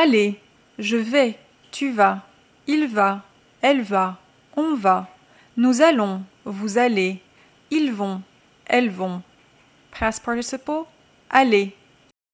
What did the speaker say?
Allez, je vais, tu vas, il va, elle va, on va, nous allons, vous allez, ils vont, elles vont. Past participle, aller,